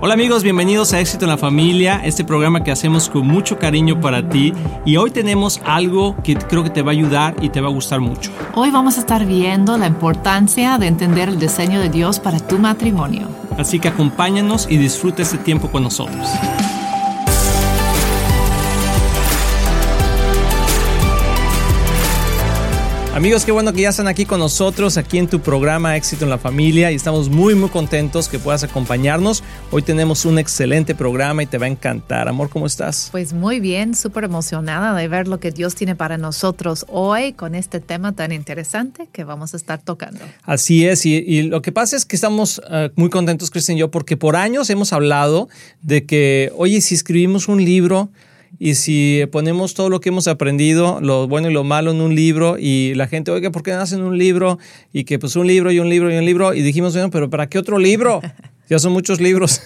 Hola amigos, bienvenidos a Éxito en la Familia, este programa que hacemos con mucho cariño para ti y hoy tenemos algo que creo que te va a ayudar y te va a gustar mucho. Hoy vamos a estar viendo la importancia de entender el diseño de Dios para tu matrimonio. Así que acompáñanos y disfruta este tiempo con nosotros. Amigos, qué bueno que ya están aquí con nosotros, aquí en tu programa Éxito en la Familia y estamos muy muy contentos que puedas acompañarnos. Hoy tenemos un excelente programa y te va a encantar. Amor, ¿cómo estás? Pues muy bien, súper emocionada de ver lo que Dios tiene para nosotros hoy con este tema tan interesante que vamos a estar tocando. Así es, y, lo que pasa es que estamos uh, muy contentos, Cristian y yo, porque por años hemos hablado de que, oye, si escribimos un libro, y si ponemos todo lo que hemos aprendido, lo bueno y lo malo en un libro y la gente, oiga, ¿por qué hacen un libro? Y que pues un libro y un libro y un libro y dijimos, bueno, pero ¿para qué otro libro? Ya son muchos libros,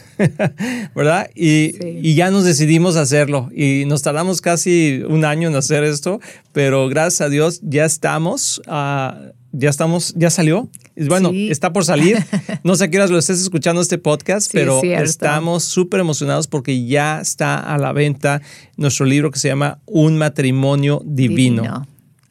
¿verdad? Y, y, ya nos decidimos hacerlo y nos tardamos casi un año en hacer esto, pero gracias a Dios ya estamos, uh, ya estamos, ya salió. Bueno, está por salir. No sé a qué horas lo estés escuchando este podcast, pero estamos súper emocionados porque ya está a la venta nuestro libro que se llama Un matrimonio divino.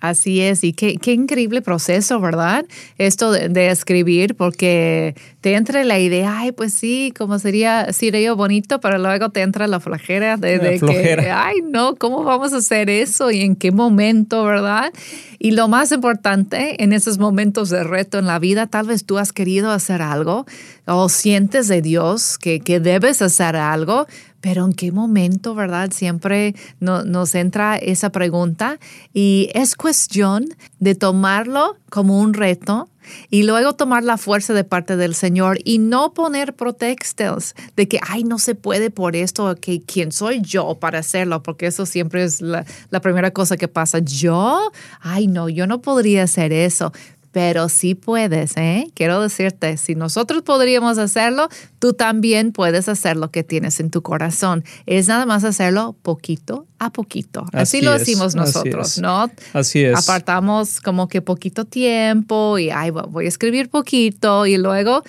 Así es, y qué, qué, increíble proceso, ¿verdad? Esto de, escribir, porque te entra la idea, ay, pues sí, como sería, sería bonito, pero luego te entra la flojera de, que, ay, no, ¿cómo vamos a hacer eso y en qué momento, verdad? Y lo más importante, en esos momentos de reto en la vida, tal vez tú has querido hacer algo o sientes de Dios que, que debes hacer algo, pero ¿en qué momento, verdad? Siempre nos entra esa pregunta y es cuestión de tomarlo como un reto y luego tomar la fuerza de parte del Señor y no poner pretextos de que, ay, no se puede por esto, que quién soy yo para hacerlo, porque eso siempre es la, la primera cosa que pasa. Yo, ay, no, yo no podría hacer eso pero sí puedes, ¿eh? Quiero decirte, si nosotros podríamos hacerlo, tú también puedes hacer lo que tienes en tu corazón. Es nada más hacerlo poquito a poquito. Así, lo decimos nosotros, ¿no? Así es. Apartamos como que poquito tiempo y ay, voy a escribir poquito y luego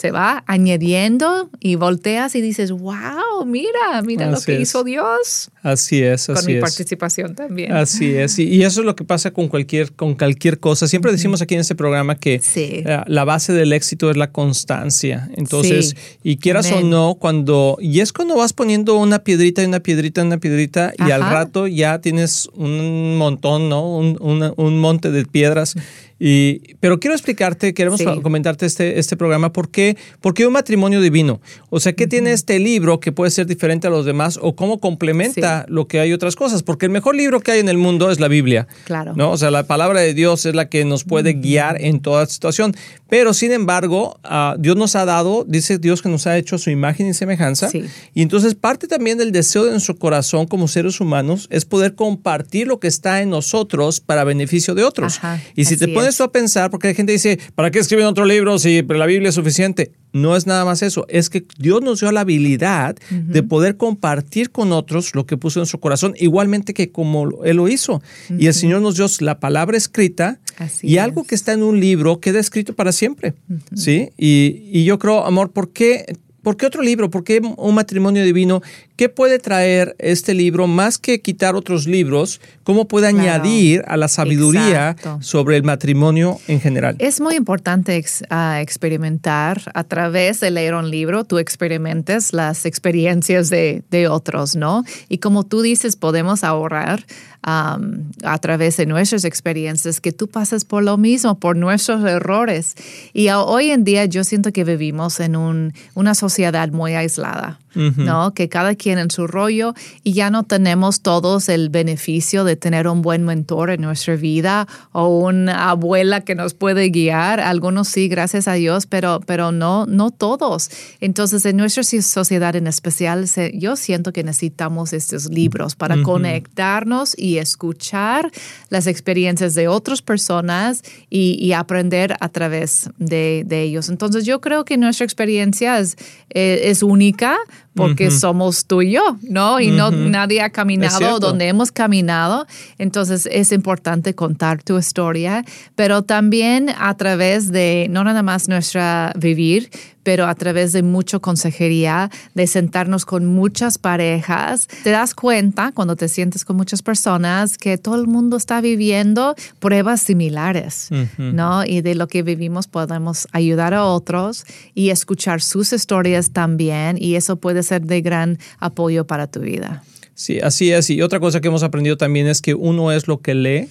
se va añadiendo y volteas y dices, wow, mira, mira lo que hizo Dios. Así es, así Con mi participación también. Así es, y, eso es lo que pasa con cualquier, con cualquier cosa. Siempre decimos aquí en este programa que eh, la base del éxito es la constancia. Entonces, y quieras o no, cuando, y es cuando vas poniendo una piedrita y una piedrita y una piedrita y al rato ya tienes un montón, ¿no? Un, un monte de piedras y, pero quiero explicarte, queremos comentarte este, este programa, ¿por qué? Porque un matrimonio divino. O sea, ¿qué tiene este libro que puede ser diferente a los demás o cómo complementa lo que hay otras cosas? Porque el mejor libro que hay en el mundo es la Biblia. Claro. ¿no? O sea, la palabra de Dios es la que nos puede guiar en toda situación. Pero, sin embargo, uh, Dios nos ha dado, dice Dios que nos ha hecho su imagen y semejanza. Y entonces parte también del deseo de nuestro corazón como seres humanos es poder compartir lo que está en nosotros para beneficio de otros. y si te pones eso a pensar, porque la gente dice, ¿para qué escriben otro libro si la Biblia es suficiente? No es nada más eso, es que Dios nos dio la habilidad de poder compartir con otros lo que puso en su corazón, igualmente que como Él lo hizo. Y el Señor nos dio la palabra escrita y algo que está en un libro queda escrito para siempre. ¿sí? Y, y yo creo, amor, ¿por qué ¿Por qué otro libro? ¿Por qué un matrimonio divino? ¿Qué puede traer este libro más que quitar otros libros? ¿Cómo puede añadir a la sabiduría sobre el matrimonio en general? Es muy importante ah, experimentar a través de leer un libro, tú experimentes las experiencias de, de otros, ¿no? Y como tú dices, podemos ahorrar a través de nuestras experiencias, que tú pasas por lo mismo, por nuestros errores. Y hoy en día yo siento que vivimos en un, una sociedad muy aislada. ¿No? Que cada quien en su rollo y ya no tenemos todos el beneficio de tener un buen mentor en nuestra vida o una abuela que nos puede guiar. Algunos sí, gracias a Dios, pero, pero no, no todos. Entonces, en nuestra sociedad en especial, yo siento que necesitamos estos libros para conectarnos y escuchar las experiencias de otras personas y, aprender a través de, ellos. Entonces, yo creo que nuestra experiencia es, eh, es única porque somos tú y yo, ¿no? Y no nadie ha caminado donde hemos caminado. Entonces es importante contar tu historia, pero también a través de no nada más nuestra vivir, pero a través de mucha consejería, de sentarnos con muchas parejas, te das cuenta cuando te sientes con muchas personas que todo el mundo está viviendo pruebas similares, ¿no? Y de lo que vivimos podemos ayudar a otros y escuchar sus historias también y eso puede ser de gran apoyo para tu vida. Sí, así es. Y otra cosa que hemos aprendido también es que uno es lo que lee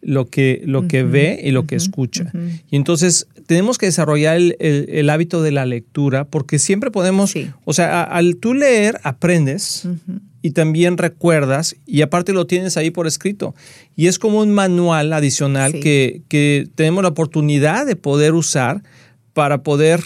lo que, lo que ve y lo que escucha. Y entonces tenemos que desarrollar el, hábito de la lectura porque siempre podemos, o sea, al tú leer aprendes y también recuerdas y aparte lo tienes ahí por escrito. Y es como un manual adicional que, que, tenemos la oportunidad de poder usar para poder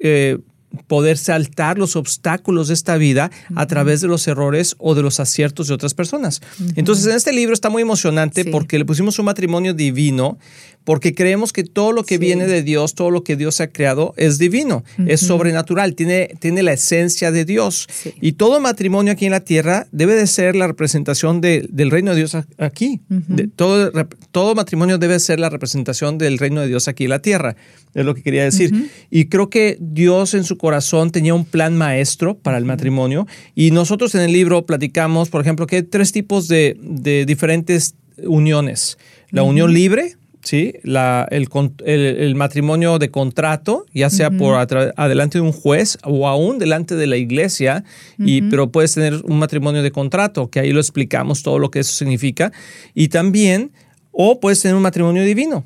eh, poder saltar los obstáculos de esta vida a través de los errores o de los aciertos de otras personas. Entonces, en este libro está muy emocionante porque le pusimos un matrimonio divino, porque creemos que todo lo que viene de Dios, todo lo que Dios ha creado es divino, es sobrenatural, tiene, tiene la esencia de Dios. Y todo matrimonio aquí en la tierra debe de ser la representación del reino de Dios aquí. todo, todo matrimonio debe ser la representación del reino de Dios aquí en la tierra, es lo que quería decir. Y creo que Dios en su corazón tenía un plan maestro para el matrimonio y nosotros en el libro platicamos, por ejemplo, que hay tres tipos de, de diferentes uniones. La unión libre, ¿sí? La, el, el, matrimonio de contrato, ya sea por adelante de un juez o aún delante de la iglesia, y, pero puedes tener un matrimonio de contrato, que ahí lo explicamos todo lo que eso significa, y también, o puedes tener un matrimonio divino.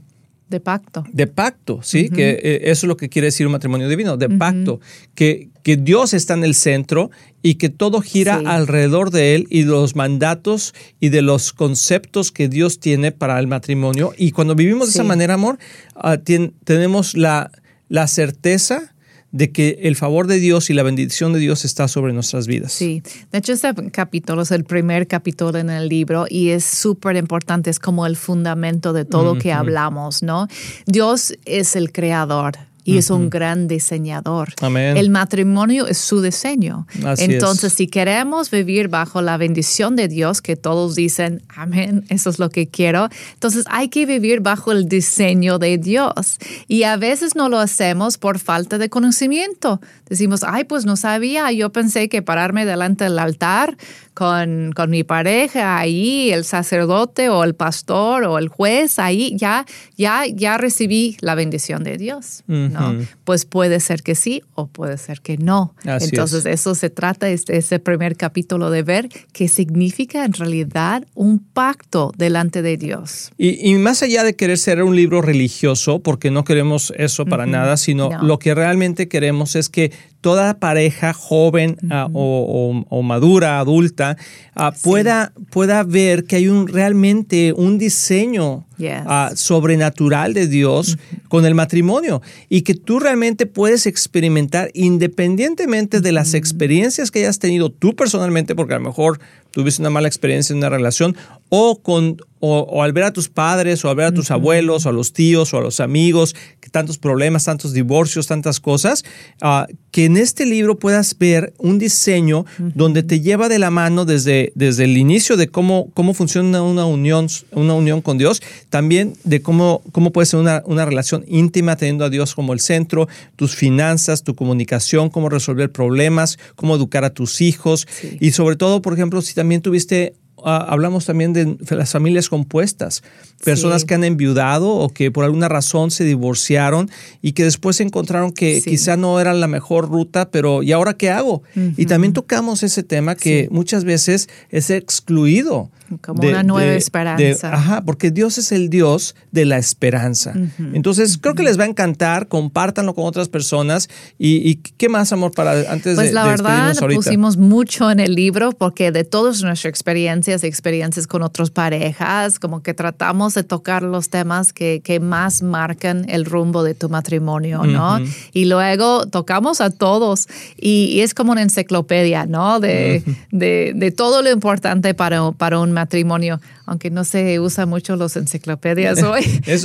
De pacto. De pacto, sí, que eh, eso es lo que quiere decir un matrimonio divino, de pacto, que, que Dios está en el centro y que todo gira alrededor de Él y de los mandatos y de los conceptos que Dios tiene para el matrimonio. Y cuando vivimos de esa manera, amor, ah, tenemos la, la certeza de que el favor de Dios y la bendición de Dios está sobre nuestras vidas. Sí, de hecho este capítulo es el primer capítulo en el libro y es súper importante, es como el fundamento de todo lo que hablamos, ¿no? Dios es el creador, y es un gran diseñador. El matrimonio es su diseño. Entonces, si queremos vivir bajo la bendición de Dios, que todos dicen, amén, eso es lo que quiero, entonces hay que vivir bajo el diseño de Dios. Y a veces no lo hacemos por falta de conocimiento. Decimos, ay, pues no sabía, yo pensé que pararme delante del altar con, con, mi pareja ahí, el sacerdote o el pastor o el juez ahí, ya, ya, ya recibí la bendición de Dios. ¿no? Pues puede ser que sí o puede ser que no. Entonces eso se trata, este, ese primer capítulo de ver qué significa en realidad un pacto delante de Dios. Y, y más allá de querer ser un libro religioso, porque no queremos eso para nada, sino lo que realmente queremos es que toda pareja joven ah, o, madura, adulta, ah, pueda, pueda ver que hay un, realmente un diseño ah, sobrenatural de Dios con el matrimonio y que tú realmente puedes experimentar independientemente de las experiencias que hayas tenido tú personalmente, porque a lo mejor tuviste una mala experiencia en una relación, o, con, o, al ver a tus padres, o al ver a tus abuelos, o a los tíos, o a los amigos, que tantos problemas, tantos divorcios, tantas cosas, uh, que en este libro puedas ver un diseño donde te lleva de la mano desde, desde el inicio de cómo, cómo funciona una unión, una unión con Dios, también de cómo, cómo puede ser una, una relación íntima teniendo a Dios como el centro, tus finanzas, tu comunicación, cómo resolver problemas, cómo educar a tus hijos y sobre todo, por ejemplo, si también tuviste Ah, hablamos también de las familias compuestas, personas que han enviudado o que por alguna razón se divorciaron y que después encontraron que quizá no era la mejor ruta, pero ¿y ahora qué hago? Y también tocamos ese tema que muchas veces es excluido como una nueva esperanza. ajá, porque Dios es el Dios de la esperanza. Entonces, creo que les va a encantar, compártanlo con otras personas. ¿Y, qué más, amor, para antes pues de, la verdad, pusimos mucho en el libro porque de todas nuestras experiencias, experiencias con otras parejas, como que tratamos de tocar los temas que, que más marcan el rumbo de tu matrimonio, ¿no? Y luego tocamos a todos y, es como una enciclopedia, ¿no? De, de, de, todo lo importante para, para un matrimonio, aunque no se usa mucho los enciclopedias hoy.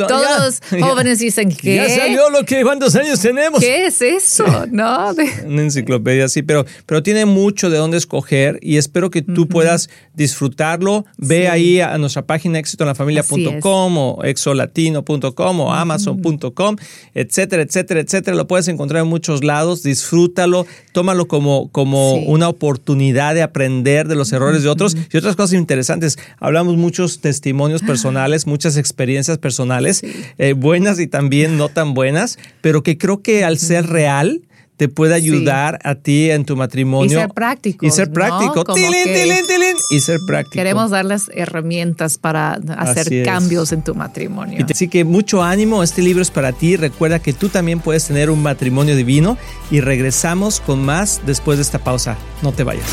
Todos los jóvenes dicen que... Ya salió lo que, ¿cuántos años tenemos? ¿Qué es eso? ¿No? Una enciclopedia, sí, pero, pero tiene mucho de dónde escoger y espero que tú puedas disfrutarlo. Ve ahí a nuestra página éxitoenlafamilia.com o exolatino.com o amazon.com, etcétera, etcétera, etcétera. Lo puedes encontrar en muchos lados. Disfrútalo, tómalo como, como una oportunidad de aprender de los errores de otros y otras cosas interesantes. Hablamos muchos testimonios personales, muchas experiencias personales, eh, buenas y también no tan buenas, pero que creo que al ser real, te puede ayudar a ti en tu matrimonio. Y ser práctico. Y ser práctico. y ser práctico. Queremos darles herramientas para hacer cambios en tu matrimonio. Así que mucho ánimo, este libro es para ti. Recuerda que tú también puedes tener un matrimonio divino y regresamos con más después de esta pausa. No te vayas.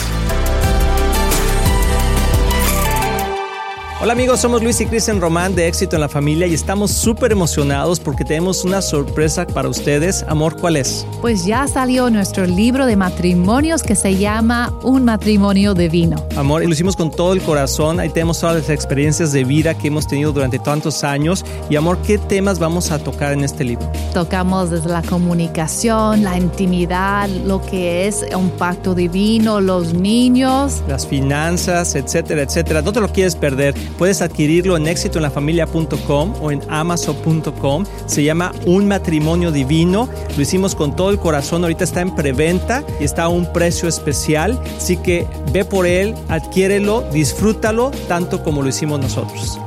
Hola amigos, somos Luis y Cristian Román de Éxito en la Familia y estamos súper emocionados porque tenemos una sorpresa para ustedes. Amor, ¿cuál es? Pues ya salió nuestro libro de matrimonios que se llama Un matrimonio divino. Amor, y lo hicimos con todo el corazón. Ahí tenemos todas las experiencias de vida que hemos tenido durante tantos años. Y amor, ¿qué temas vamos a tocar en este libro? Tocamos desde la comunicación, la intimidad, lo que es un pacto divino, los niños. Las finanzas, etcétera, etcétera. No te lo quieres perder. Puedes adquirirlo en éxitoenlafamilia.com o en amazon.com. Se llama Un matrimonio divino. Lo hicimos con todo el corazón. Ahorita está en preventa y está a un precio especial. Así que ve por él, adquiérelo, disfrútalo tanto como lo hicimos nosotros.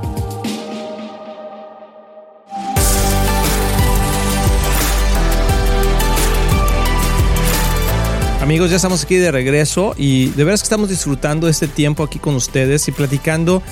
Amigos, ya estamos aquí de regreso y de veras que estamos disfrutando este tiempo aquí con ustedes y platicando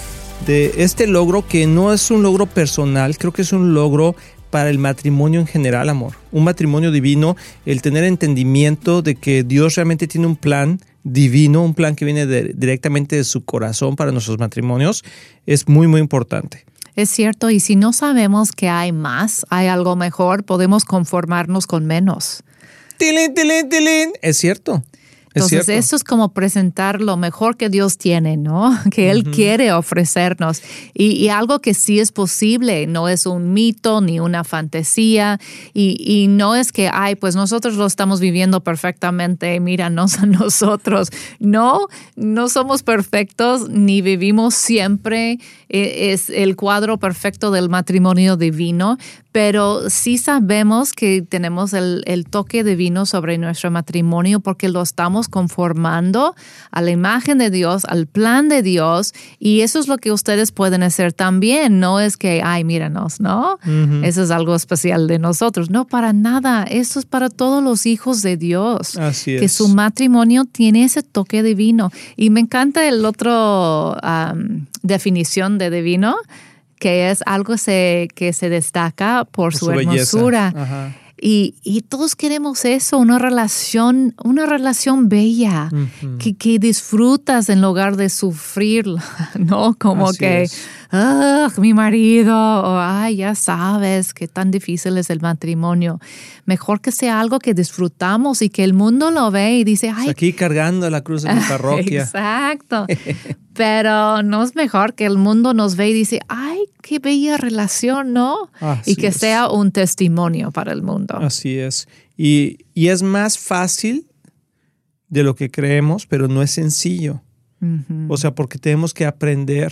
de este logro que no es un logro personal, creo que es un logro para el matrimonio en general, amor. Un matrimonio divino, el tener entendimiento de que Dios realmente tiene un plan divino, un plan que viene directamente de su corazón para nuestros matrimonios, es muy, muy importante. Es cierto, y si no sabemos que hay más, hay algo mejor, podemos conformarnos con menos. Tilín, tilín, tilín. Es cierto. Entonces, eso es como presentar lo mejor que Dios tiene, ¿no? Que Él quiere ofrecernos. Y, algo que sí es posible, no es un mito ni una fantasía. Y, no es que, ay, pues nosotros lo estamos viviendo perfectamente, míranos a nosotros. No, no somos perfectos ni vivimos siempre. E, es el cuadro perfecto del matrimonio divino, pero sí sabemos que tenemos el, el toque divino sobre nuestro matrimonio porque lo estamos conformando a la imagen de Dios, al plan de Dios, y eso es lo que ustedes pueden hacer también. No es que, ay, míranos, ¿no? Eso es algo especial de nosotros. No, para nada. Eso es para todos los hijos de Dios. Así que su matrimonio tiene ese toque divino. Y me encanta el otro definición de divino que es algo que se destaca por, su, hermosura. Y, todos queremos eso, una relación, una relación bella, que, disfrutas en lugar de sufrir, ¿no? Como que, mi marido, o ay, ya sabes qué tan difícil es el matrimonio. Mejor que sea algo que disfrutamos y que el mundo lo ve y dice, ay. Aquí cargando la cruz de mi parroquia. Exacto. Pero no es mejor que el mundo nos ve y dice, ay, qué bella relación, ¿no? y que sea un testimonio para el mundo. Así es. Y, y, es más fácil de lo que creemos, pero no es sencillo. O sea, porque tenemos que aprender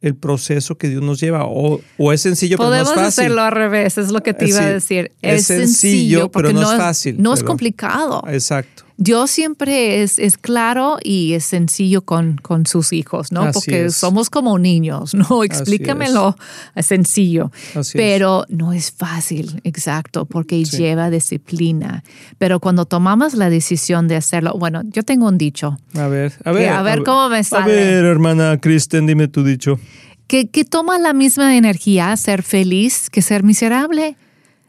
el proceso que Dios nos lleva. O, o es sencillo, pero no es fácil. Podemos hacerlo al revés, es lo que te iba a decir. Es, sencillo, pero no, es fácil. No es complicado. Exacto. Dios siempre es, es claro y es sencillo con, con sus hijos, ¿no? Porque somos como niños, ¿no? Explícamelo es. sencillo. pero no es fácil, exacto, porque lleva disciplina. Pero cuando tomamos la decisión de hacerlo, bueno, yo tengo un dicho. A ver, a ver. a ver cómo me sale. A ver, hermana Kristen, dime tu dicho. Que, que toma la misma energía ser feliz que ser miserable.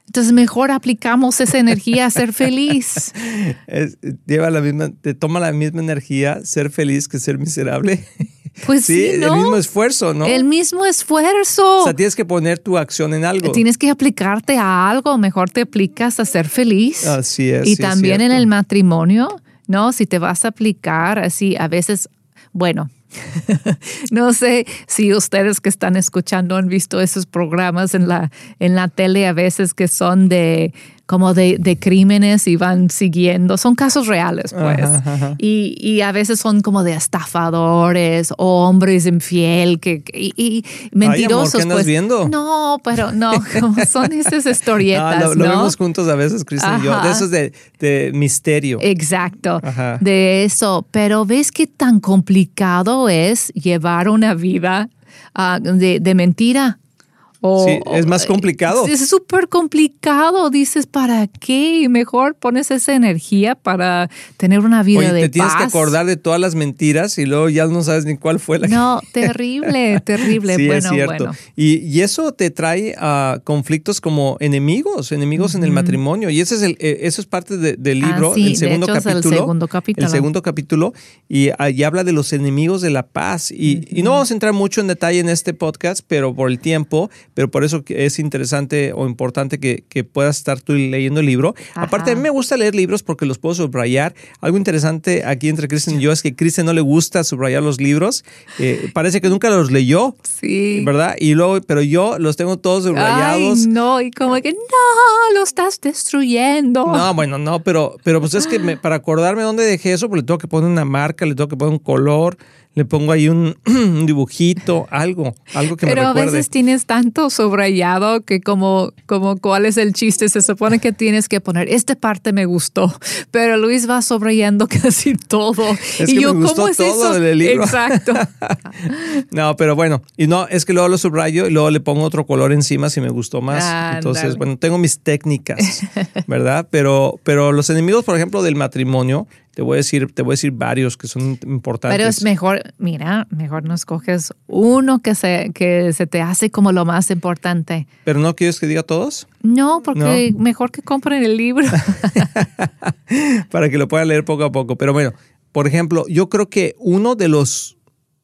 Entonces mejor aplicamos esa energía a ser feliz. lleva la misma, te toma la misma energía ser feliz que ser miserable. Pues sí, el mismo esfuerzo, ¿no? El mismo esfuerzo. O sea, tienes que poner tu acción en algo. Tienes que aplicarte a algo, mejor te aplicas a ser feliz. Así es. Y también en el matrimonio, ¿no? Si te vas a aplicar así, a veces, bueno, no sé si ustedes que están escuchando han visto esos programas en la, en la tele a veces que son de como de, de, crímenes y van siguiendo. Son casos reales, pues. Y, y, a veces son como de estafadores o hombres infiel que, y, mentirosos. Ay, amor, ¿qué pues. viendo? No, pero no, como son esas historietas. No, lo, lo vemos juntos a veces, Cristian y yo. De esos de, de misterio. Exacto. De eso. Pero ves qué tan complicado es llevar una vida uh, de, de mentira sí, es más complicado. Es súper complicado. Dices, ¿para qué? Mejor pones esa energía para tener una vida Oye, de te tienes que acordar de todas las mentiras y luego ya no sabes ni cuál fue la No, terrible, terrible. sí, bueno, es cierto. Bueno. Y, y, eso te trae a conflictos como enemigos, enemigos en el matrimonio. Y ese es el, eh, eso es parte de, del libro, ah, sí, el, segundo de hecho, capítulo, el segundo capítulo. El segundo capítulo. Y ahí habla de los enemigos de la paz. Y, y no vamos a entrar mucho en detalle en este podcast, pero por el tiempo, pero por eso es interesante o importante que, que puedas estar tú leyendo el libro. Ajá. Aparte, a mí me gusta leer libros porque los puedo subrayar. Algo interesante aquí entre Kristen y yo es que Kristen no le gusta subrayar los libros. Eh, parece que nunca los leyó. Sí. ¿Verdad? Y luego, pero yo los tengo todos subrayados. Ay, no, y como que no, lo estás destruyendo. No, bueno, no, pero, pero pues es que me, para acordarme dónde dejé eso, pues le tengo que poner una marca, le tengo que poner un color, le pongo ahí un, un dibujito, algo, algo que Pero me recuerde. a veces tienes tanto subrayado que como, como cuál es el chiste, se supone que tienes que poner, esta parte me gustó, pero Luis va subrayando casi todo. Es y que yo, me gustó ¿cómo es todo eso? del libro. Exacto. no, pero bueno, y no, es que luego lo subrayo y luego le pongo otro color encima si me gustó más. Entonces, bueno, tengo mis técnicas, ¿verdad? Pero, pero los enemigos, por ejemplo, del matrimonio, te voy a decir, te voy a decir varios que son importantes. Pero es mejor, mira, mejor no escoges uno que se, que se te hace como lo más importante. ¿Pero no quieres que diga todos? No, porque mejor que compren el libro. Para que lo puedan leer poco a poco. Pero bueno, por ejemplo, yo creo que uno de los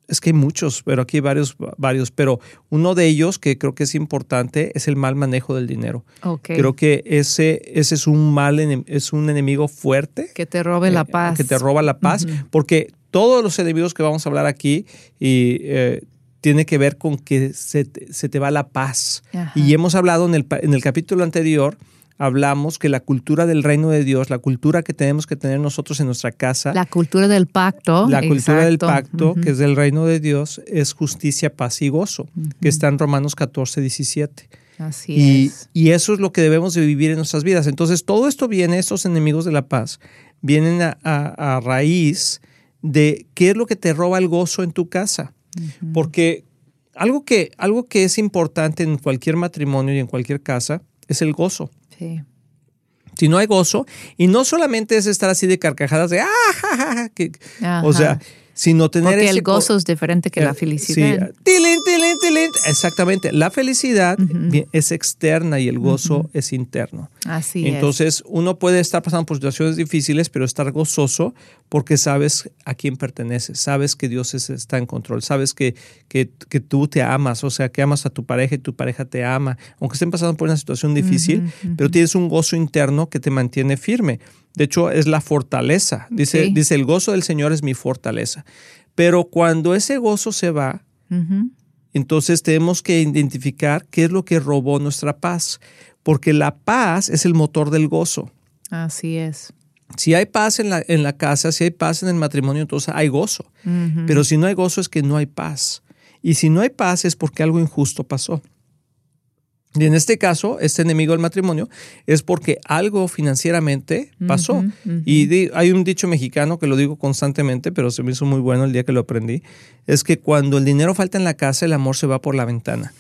es que hay muchos, pero aquí hay varios, varios, pero uno de ellos que creo que es importante es el mal manejo del dinero. Okay. Creo que ese, ese es un mal, es un enemigo fuerte. Que te robe la eh, paz. Que te roba la paz, uh -huh. porque todos los enemigos que vamos a hablar aquí y eh, tiene que ver con que se te, se te va la paz. Ajá. Y hemos hablado en el, en el capítulo anterior hablamos que la cultura del reino de Dios, la cultura que tenemos que tener nosotros en nuestra casa, la cultura del pacto, la cultura exacto. del pacto, uh -huh. que es del reino de Dios, es justicia, paz y gozo, uh -huh. que está en Romanos 14, 17. Así y, es. y eso es lo que debemos de vivir en nuestras vidas. Entonces, todo esto viene, estos enemigos de la paz, vienen a, a, a raíz de qué es lo que te roba el gozo en tu casa. Uh -huh. Porque algo que, algo que es importante en cualquier matrimonio y en cualquier casa es el gozo. Sí. Si no hay gozo, y no solamente es estar así de carcajadas de ¡ah! Ja, ja, ja", que, o sea, sino tener Porque ese el gozo es diferente que eh, la felicidad. Sí, tilín, tilín, tilín. Exactamente. La felicidad uh -huh. es externa y el gozo uh -huh. es interno. Así Entonces, es. uno puede estar pasando por situaciones difíciles, pero estar gozoso porque sabes a quién perteneces, sabes que Dios es, está en control, sabes que, que, que, tú te amas, o sea, que amas a tu pareja y tu pareja te ama, aunque estén pasando por una situación difícil, uh -huh, pero tienes un gozo interno que te mantiene firme. De hecho, es la fortaleza. Dice, sí. dice el gozo del Señor es mi fortaleza. Pero cuando ese gozo se va, uh -huh. entonces tenemos que identificar qué es lo que robó nuestra paz. Porque la paz es el motor del gozo. Así es. Si hay paz en la, en la casa, si hay paz en el matrimonio, entonces hay gozo. Uh -huh. Pero si no hay gozo es que no hay paz. Y si no hay paz es porque algo injusto pasó. Y en este caso, este enemigo del matrimonio es porque algo financieramente pasó. Uh -huh, uh -huh. Y hay un dicho mexicano que lo digo constantemente, pero se me hizo muy bueno el día que lo aprendí, es que cuando el dinero falta en la casa, el amor se va por la ventana.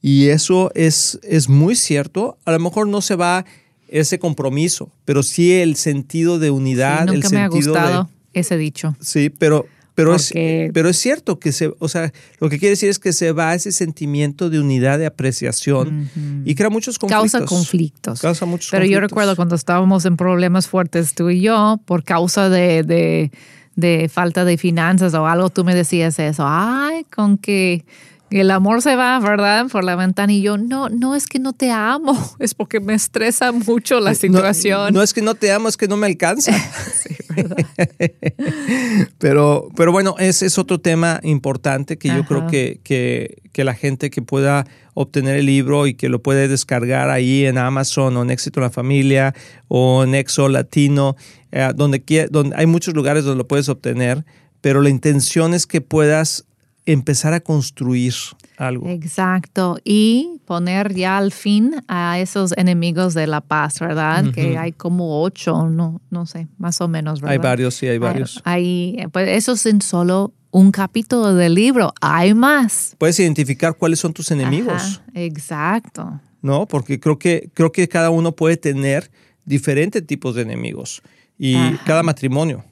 Y eso es, es muy cierto. A lo mejor no se va ese compromiso, pero sí el sentido de unidad, sí, nunca el me sentido ha gustado de, ese dicho. Sí, pero pero, Porque... es, pero es cierto que se, o sea, lo que quiere decir es que se va ese sentimiento de unidad, de apreciación uh -huh. y crea muchos conflictos. Causa conflictos. Causa muchos pero conflictos. yo recuerdo cuando estábamos en problemas fuertes tú y yo, por causa de, de, de falta de finanzas o algo, tú me decías eso. Ay, con que el amor se va, ¿verdad? Por la ventana y yo, no, no es que no te amo, es porque me estresa mucho la situación. No, es que no te amo, es que no me alcanza. sí, ¿verdad? pero, pero bueno, ese es otro tema importante que yo creo que, que, que la gente que pueda obtener el libro y que lo puede descargar ahí en Amazon o en Éxito en la Familia o en Exo Latino, eh, donde, donde hay muchos lugares donde lo puedes obtener, pero la intención es que puedas empezar a construir algo. Exacto. Y poner ya al fin a esos enemigos de la paz, ¿verdad? Que hay como ocho, no, no sé, más o menos, ¿verdad? Hay varios, sí, hay varios. Hay, pues eso es en solo un capítulo del libro. Hay más. Puedes identificar cuáles son tus enemigos. exacto. No, porque creo que, creo que cada uno puede tener diferentes tipos de enemigos. Y cada matrimonio.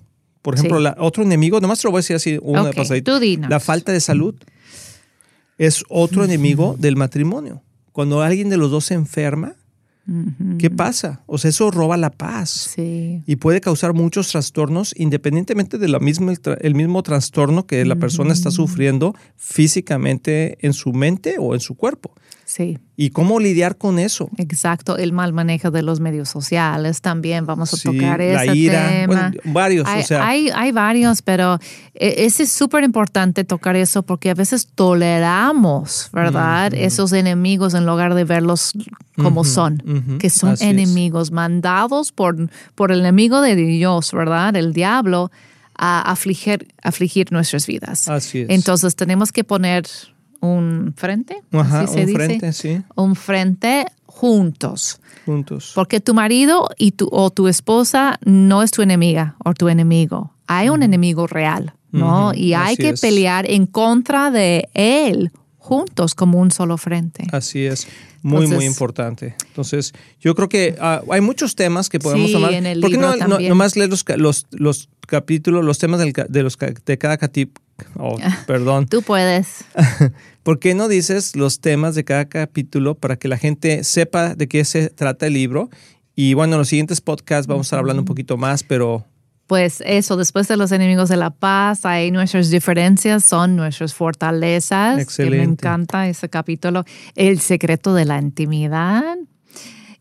Por ejemplo, otro enemigo, nomás te lo voy a decir así, uno de pasadito. La falta de salud es otro enemigo del matrimonio. Cuando alguien de los dos se enferma, ¿qué pasa? O sea, eso roba la paz y puede causar muchos trastornos independientemente de misma, el mismo trastorno que la persona está sufriendo físicamente en su mente o en su cuerpo. Sí. ¿Y cómo lidiar con eso? Exacto, el mal manejo de los medios sociales también, vamos a tocar ese la ira, tema. varios, hay, o sea. Hay, hay varios, pero e, ese es súper importante tocar eso porque a veces toleramos, ¿verdad? Esos enemigos en lugar de verlos como son, que son enemigos mandados por, por el enemigo de Dios, ¿verdad? El diablo a afligir, afligir nuestras vidas. Así es. Entonces tenemos que poner un frente. Ajá, un frente, sí. Un frente juntos. Juntos. Porque tu marido y tu, o tu esposa no es tu enemiga o tu enemigo. Hay un enemigo real, ¿no? Y hay que pelear en contra de él juntos como un solo frente. Así es. Muy, muy importante. Entonces, yo creo que ah, hay muchos temas que podemos sí, tomar. En el ¿Por qué no, no nomás leer los, los, los, capítulos, los temas del, de, los, de cada capítulo? Oh, perdón. Tú puedes. ¿Por qué no dices los temas de cada capítulo para que la gente sepa de qué se trata el libro? Y bueno, en los siguientes podcasts vamos a estar hablando un poquito más, pero pues eso, después de los enemigos de la paz, hay nuestras diferencias, son nuestras fortalezas. Excelente. me encanta ese capítulo. El secreto de la intimidad.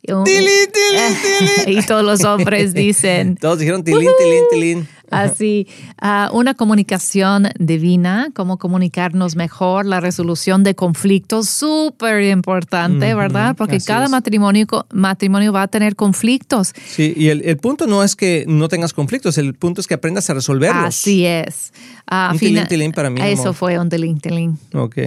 y todos los hombres dicen. Todos dijeron tilín, tilín, tilín. Así, ah, una comunicación divina, cómo comunicarnos mejor, la resolución de conflictos, súper importante, ¿verdad? Porque cada matrimonio, matrimonio va a tener conflictos. Sí, y el, punto no es que no tengas conflictos, el punto es que aprendas a resolverlos. Así es. Uh, un tilín, tilín para mí. Eso fue un tilín, tilín. Ok.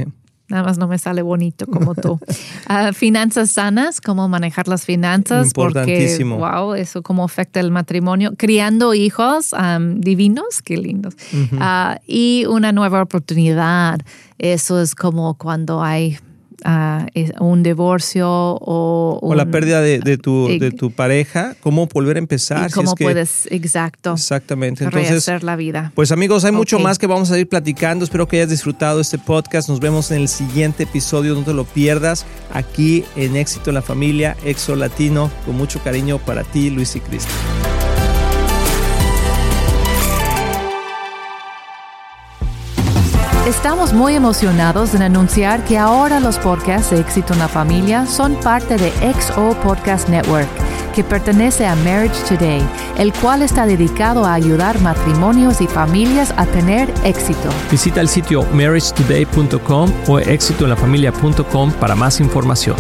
Nada más no me sale bonito como tú. Ah, finanzas sanas, cómo manejar las finanzas. Importantísimo. Porque, wow, eso cómo afecta el matrimonio. Criando hijos divinos, qué lindos. Ah, y una nueva oportunidad. Eso es como cuando hay un divorcio o... o la pérdida de, tu, de tu pareja, cómo volver a empezar. cómo puedes, exacto. Exactamente. Entonces, la vida. Pues amigos, hay mucho más que vamos a ir platicando. Espero que hayas disfrutado este podcast. Nos vemos en el siguiente episodio. No te lo pierdas aquí en Éxito en la Familia, Exo Latino, con mucho cariño para ti, Luis y Cristo. Estamos muy emocionados en anunciar que ahora los podcasts de Éxito en la Familia son parte de XO Podcast Network, que pertenece a Marriage Today, el cual está dedicado a ayudar matrimonios y familias a tener éxito. Visita el sitio marriagetoday.com o éxitoenlafamilia.com para más información.